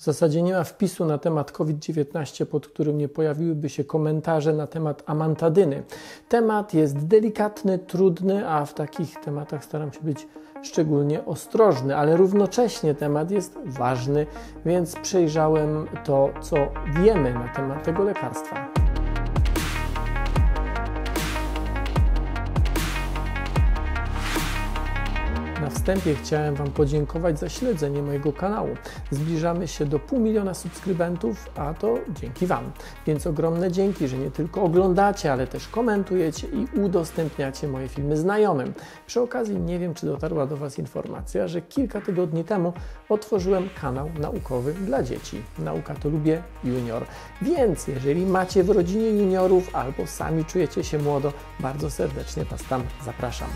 W zasadzie nie ma wpisu na temat COVID-19, pod którym nie pojawiłyby się komentarze na temat amantadyny. Temat jest delikatny, trudny, a w takich tematach staram się być szczególnie ostrożny, ale równocześnie temat jest ważny, więc przejrzałem to, co wiemy na temat tego lekarstwa. Na wstępie chciałem Wam podziękować za śledzenie mojego kanału. Zbliżamy się do pół miliona subskrybentów, a to dzięki Wam. Więc ogromne dzięki, że nie tylko oglądacie, ale też komentujecie i udostępniacie moje filmy znajomym. Przy okazji nie wiem, czy dotarła do Was informacja, że kilka tygodni temu otworzyłem kanał naukowy dla dzieci. Nauka to lubię junior. Więc jeżeli macie w rodzinie juniorów albo sami czujecie się młodo, bardzo serdecznie Was tam zapraszam.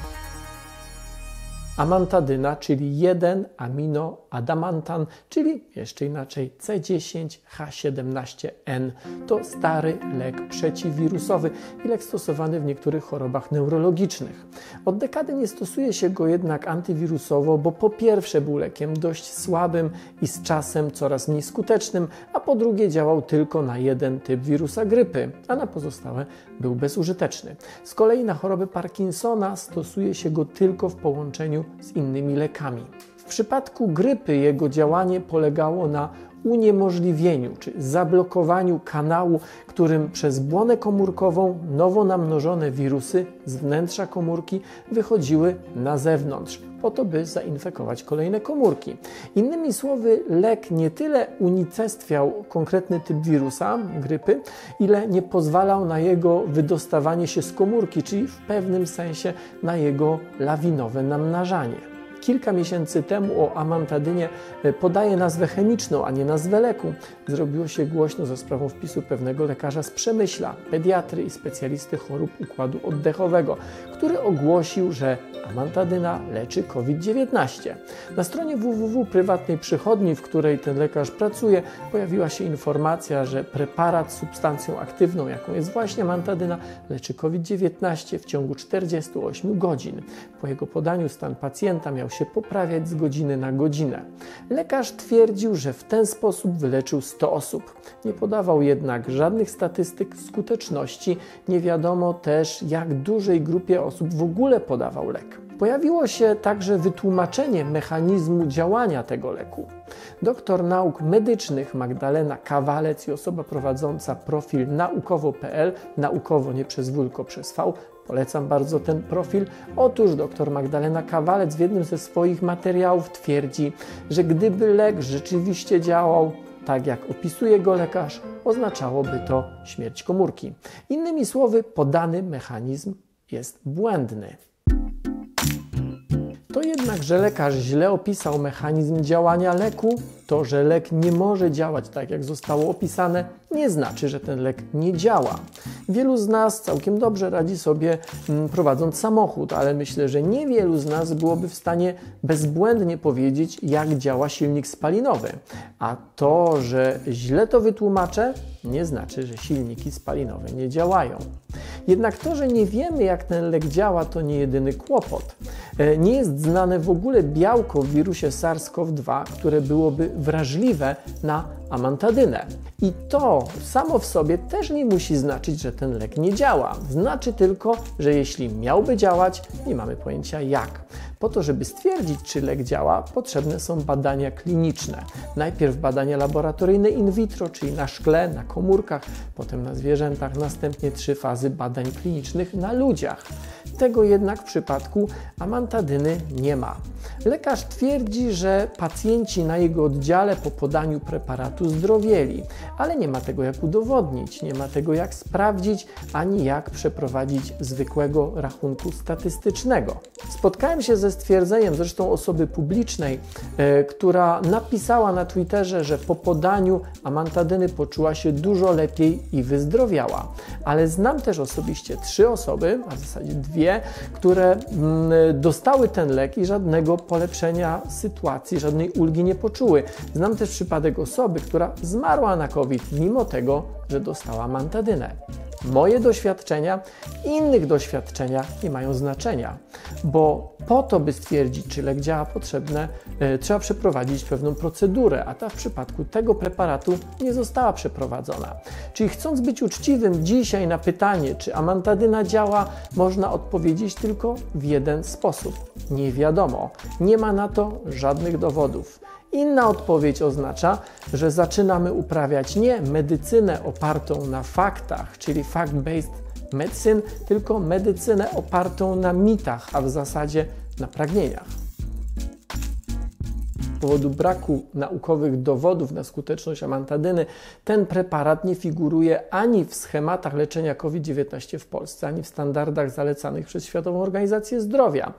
Amantadyna, czyli 1-aminoadamantan, czyli jeszcze inaczej C10H17N. To stary lek przeciwwirusowy i lek stosowany w niektórych chorobach neurologicznych. Od dekady nie stosuje się go jednak antywirusowo, bo po pierwsze był lekiem dość słabym i z czasem coraz mniej skutecznym, a po drugie działał tylko na jeden typ wirusa grypy, a na pozostałe był bezużyteczny. Z kolei na chorobę Parkinsona stosuje się go tylko w połączeniu z innymi lekami. W przypadku grypy jego działanie polegało na uniemożliwieniu czy zablokowaniu kanału, którym przez błonę komórkową nowo namnożone wirusy z wnętrza komórki wychodziły na zewnątrz, po to, by zainfekować kolejne komórki. Innymi słowy, lek nie tyle unicestwiał konkretny typ wirusa, grypy, ile nie pozwalał na jego wydostawanie się z komórki, czyli w pewnym sensie na jego lawinowe namnażanie kilka miesięcy temu o amantadynie e, podaje nazwę chemiczną, a nie nazwę leku, zrobiło się głośno za sprawą wpisu pewnego lekarza z Przemyśla, pediatry i specjalisty chorób układu oddechowego, który ogłosił, że amantadyna leczy COVID-19. Na stronie www prywatnej przychodni, w której ten lekarz pracuje, pojawiła się informacja, że preparat z substancją aktywną, jaką jest właśnie amantadyna, leczy COVID-19 w ciągu 48 godzin. Po jego podaniu stan pacjenta miał się poprawiać z godziny na godzinę. Lekarz twierdził, że w ten sposób wyleczył 100 osób. Nie podawał jednak żadnych statystyk skuteczności. Nie wiadomo też, jak dużej grupie osób w ogóle podawał lek. Pojawiło się także wytłumaczenie mechanizmu działania tego leku. Doktor nauk medycznych Magdalena Kawalec i osoba prowadząca profil naukowo.pl, naukowo nie przez W, tylko przez V, Polecam bardzo ten profil. Otóż dr Magdalena Kawalec w jednym ze swoich materiałów twierdzi, że gdyby lek rzeczywiście działał tak jak opisuje go lekarz, oznaczałoby to śmierć komórki. Innymi słowy, podany mechanizm jest błędny. Jednak, że lekarz źle opisał mechanizm działania leku, to, że lek nie może działać tak, jak zostało opisane, nie znaczy, że ten lek nie działa. Wielu z nas całkiem dobrze radzi sobie mm, prowadząc samochód, ale myślę, że niewielu z nas byłoby w stanie bezbłędnie powiedzieć, jak działa silnik spalinowy. A to, że źle to wytłumaczę, nie znaczy, że silniki spalinowe nie działają. Jednak to, że nie wiemy, jak ten lek działa, to nie jedyny kłopot. E, nie jest znane w ogóle białko w wirusie SARS-CoV-2, które byłoby wrażliwe na amantadynę. I to samo w sobie też nie musi znaczyć, że ten lek nie działa. Znaczy tylko, że jeśli miałby działać, nie mamy pojęcia jak. Po to, żeby stwierdzić, czy lek działa, potrzebne są badania kliniczne. Najpierw badania laboratoryjne in vitro, czyli na szkle, na komórkach, potem na zwierzętach, następnie trzy fazy badań klinicznych na ludziach. Tego jednak w przypadku amantadyny nie ma. Lekarz twierdzi, że pacjenci na jego oddziale po podaniu preparatu zdrowieli, ale nie ma tego jak udowodnić, nie ma tego jak sprawdzić, ani jak przeprowadzić zwykłego rachunku statystycznego. Spotkałem się ze stwierdzeniem zresztą osoby publicznej, e, która napisała na Twitterze, że po podaniu amantadyny poczuła się dużo lepiej i wyzdrowiała. Ale znam też osobiście trzy osoby, a w zasadzie dwie, które mm, dostały ten lek i żadnego polepszenia sytuacji, żadnej ulgi nie poczuły. Znam też przypadek osoby, która zmarła na COVID, mimo tego, że dostała mantadynę. moje doświadczenia, innych doświadczenia nie mają znaczenia, bo po to, by stwierdzić, czy lek działa potrzebne, e, trzeba przeprowadzić pewną procedurę, a ta w przypadku tego preparatu nie została przeprowadzona. Czyli chcąc być uczciwym dzisiaj na pytanie, czy amantadyna działa, można odpowiedzieć tylko w jeden sposób. Nie wiadomo. Nie ma na to żadnych dowodów. Inna odpowiedź oznacza, że zaczynamy uprawiać nie medycynę opartą na faktach, czyli fact-based medicine, tylko medycynę opartą na mitach, a w zasadzie na pragnieniach powodu braku naukowych dowodów na skuteczność amantadyny ten preparat nie figuruje ani w schematach leczenia COVID-19 w Polsce, ani w standardach zalecanych przez Światową Organizację Zdrowia.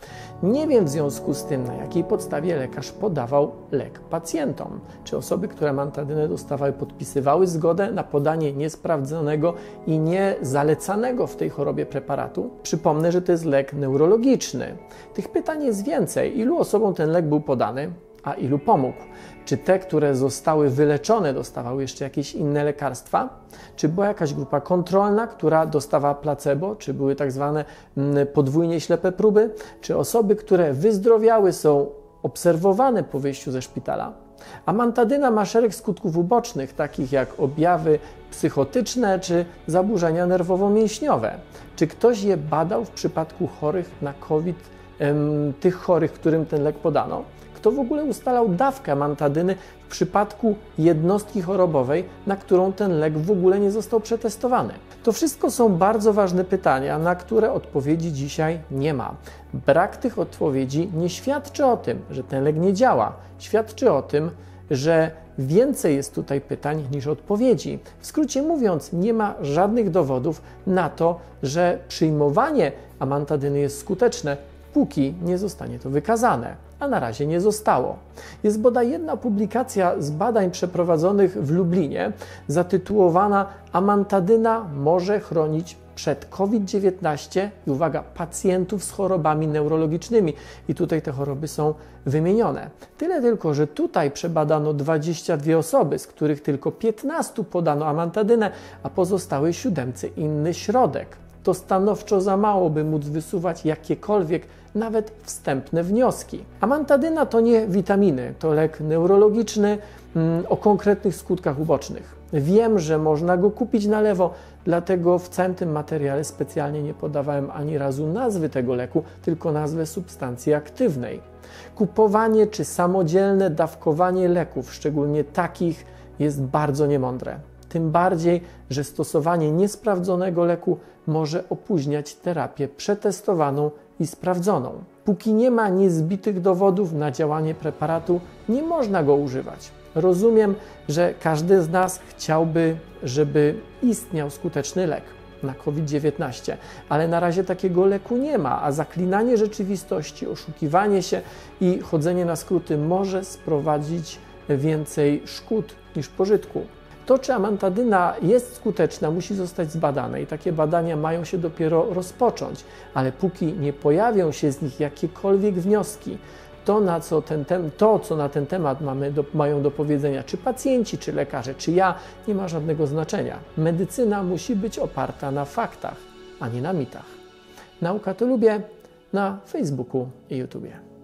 Nie wiem w związku z tym, na jakiej podstawie lekarz podawał lek pacjentom. Czy osoby, które amantadynę dostawały, podpisywały zgodę na podanie niesprawdzonego i niezalecanego w tej chorobie preparatu? Przypomnę, że to jest lek neurologiczny. Tych pytań jest więcej. Ilu osobom ten lek był podany? A ilu pomógł? Czy te, które zostały wyleczone, dostawały jeszcze jakieś inne lekarstwa? Czy była jakaś grupa kontrolna, która dostawała placebo? Czy były tak zwane mm, podwójnie ślepe próby? Czy osoby, które wyzdrowiały, są obserwowane po wyjściu ze szpitala? Amantadyna ma szereg skutków ubocznych, takich jak objawy psychotyczne czy zaburzenia nerwowo-mięśniowe. Czy ktoś je badał w przypadku chorych na COVID, tych chorych, którym ten lek podano? Kto w ogóle ustalał dawkę mantadyny w przypadku jednostki chorobowej, na którą ten lek w ogóle nie został przetestowany? To wszystko są bardzo ważne pytania, na które odpowiedzi dzisiaj nie ma. Brak tych odpowiedzi nie świadczy o tym, że ten lek nie działa. Świadczy o tym, że więcej jest tutaj pytań niż odpowiedzi. W skrócie mówiąc, nie ma żadnych dowodów na to, że przyjmowanie amantadyny jest skuteczne, póki nie zostanie to wykazane a na razie nie zostało. Jest bodaj jedna publikacja z badań przeprowadzonych w Lublinie, zatytułowana Amantadyna może chronić przed COVID-19 i uwaga, pacjentów z chorobami neurologicznymi. I tutaj te choroby są wymienione. Tyle tylko, że tutaj przebadano 22 osoby, z których tylko 15 podano amantadynę, a pozostałej siódemce inny środek to stanowczo za mało, by móc wysuwać jakiekolwiek, nawet wstępne wnioski. Amantadyna to nie witaminy, to lek neurologiczny mm, o konkretnych skutkach ubocznych. Wiem, że można go kupić na lewo, dlatego w całym tym materiale specjalnie nie podawałem ani razu nazwy tego leku, tylko nazwę substancji aktywnej. Kupowanie czy samodzielne dawkowanie leków, szczególnie takich, jest bardzo niemądre tym bardziej, że stosowanie niesprawdzonego leku może opóźniać terapię przetestowaną i sprawdzoną. Póki nie ma niezbitych dowodów na działanie preparatu, nie można go używać. Rozumiem, że każdy z nas chciałby, żeby istniał skuteczny lek na COVID-19, ale na razie takiego leku nie ma, a zaklinanie rzeczywistości, oszukiwanie się i chodzenie na skróty może sprowadzić więcej szkód niż pożytku. To, czy amantadyna jest skuteczna, musi zostać zbadane i takie badania mają się dopiero rozpocząć, ale póki nie pojawią się z nich jakiekolwiek wnioski, to, na co ten tem, to, co na ten temat mamy do, mają do powiedzenia, czy pacjenci, czy lekarze, czy ja, nie ma żadnego znaczenia. Medycyna musi być oparta na faktach, a nie na mitach. Nauka to lubię na Facebooku i YouTubie.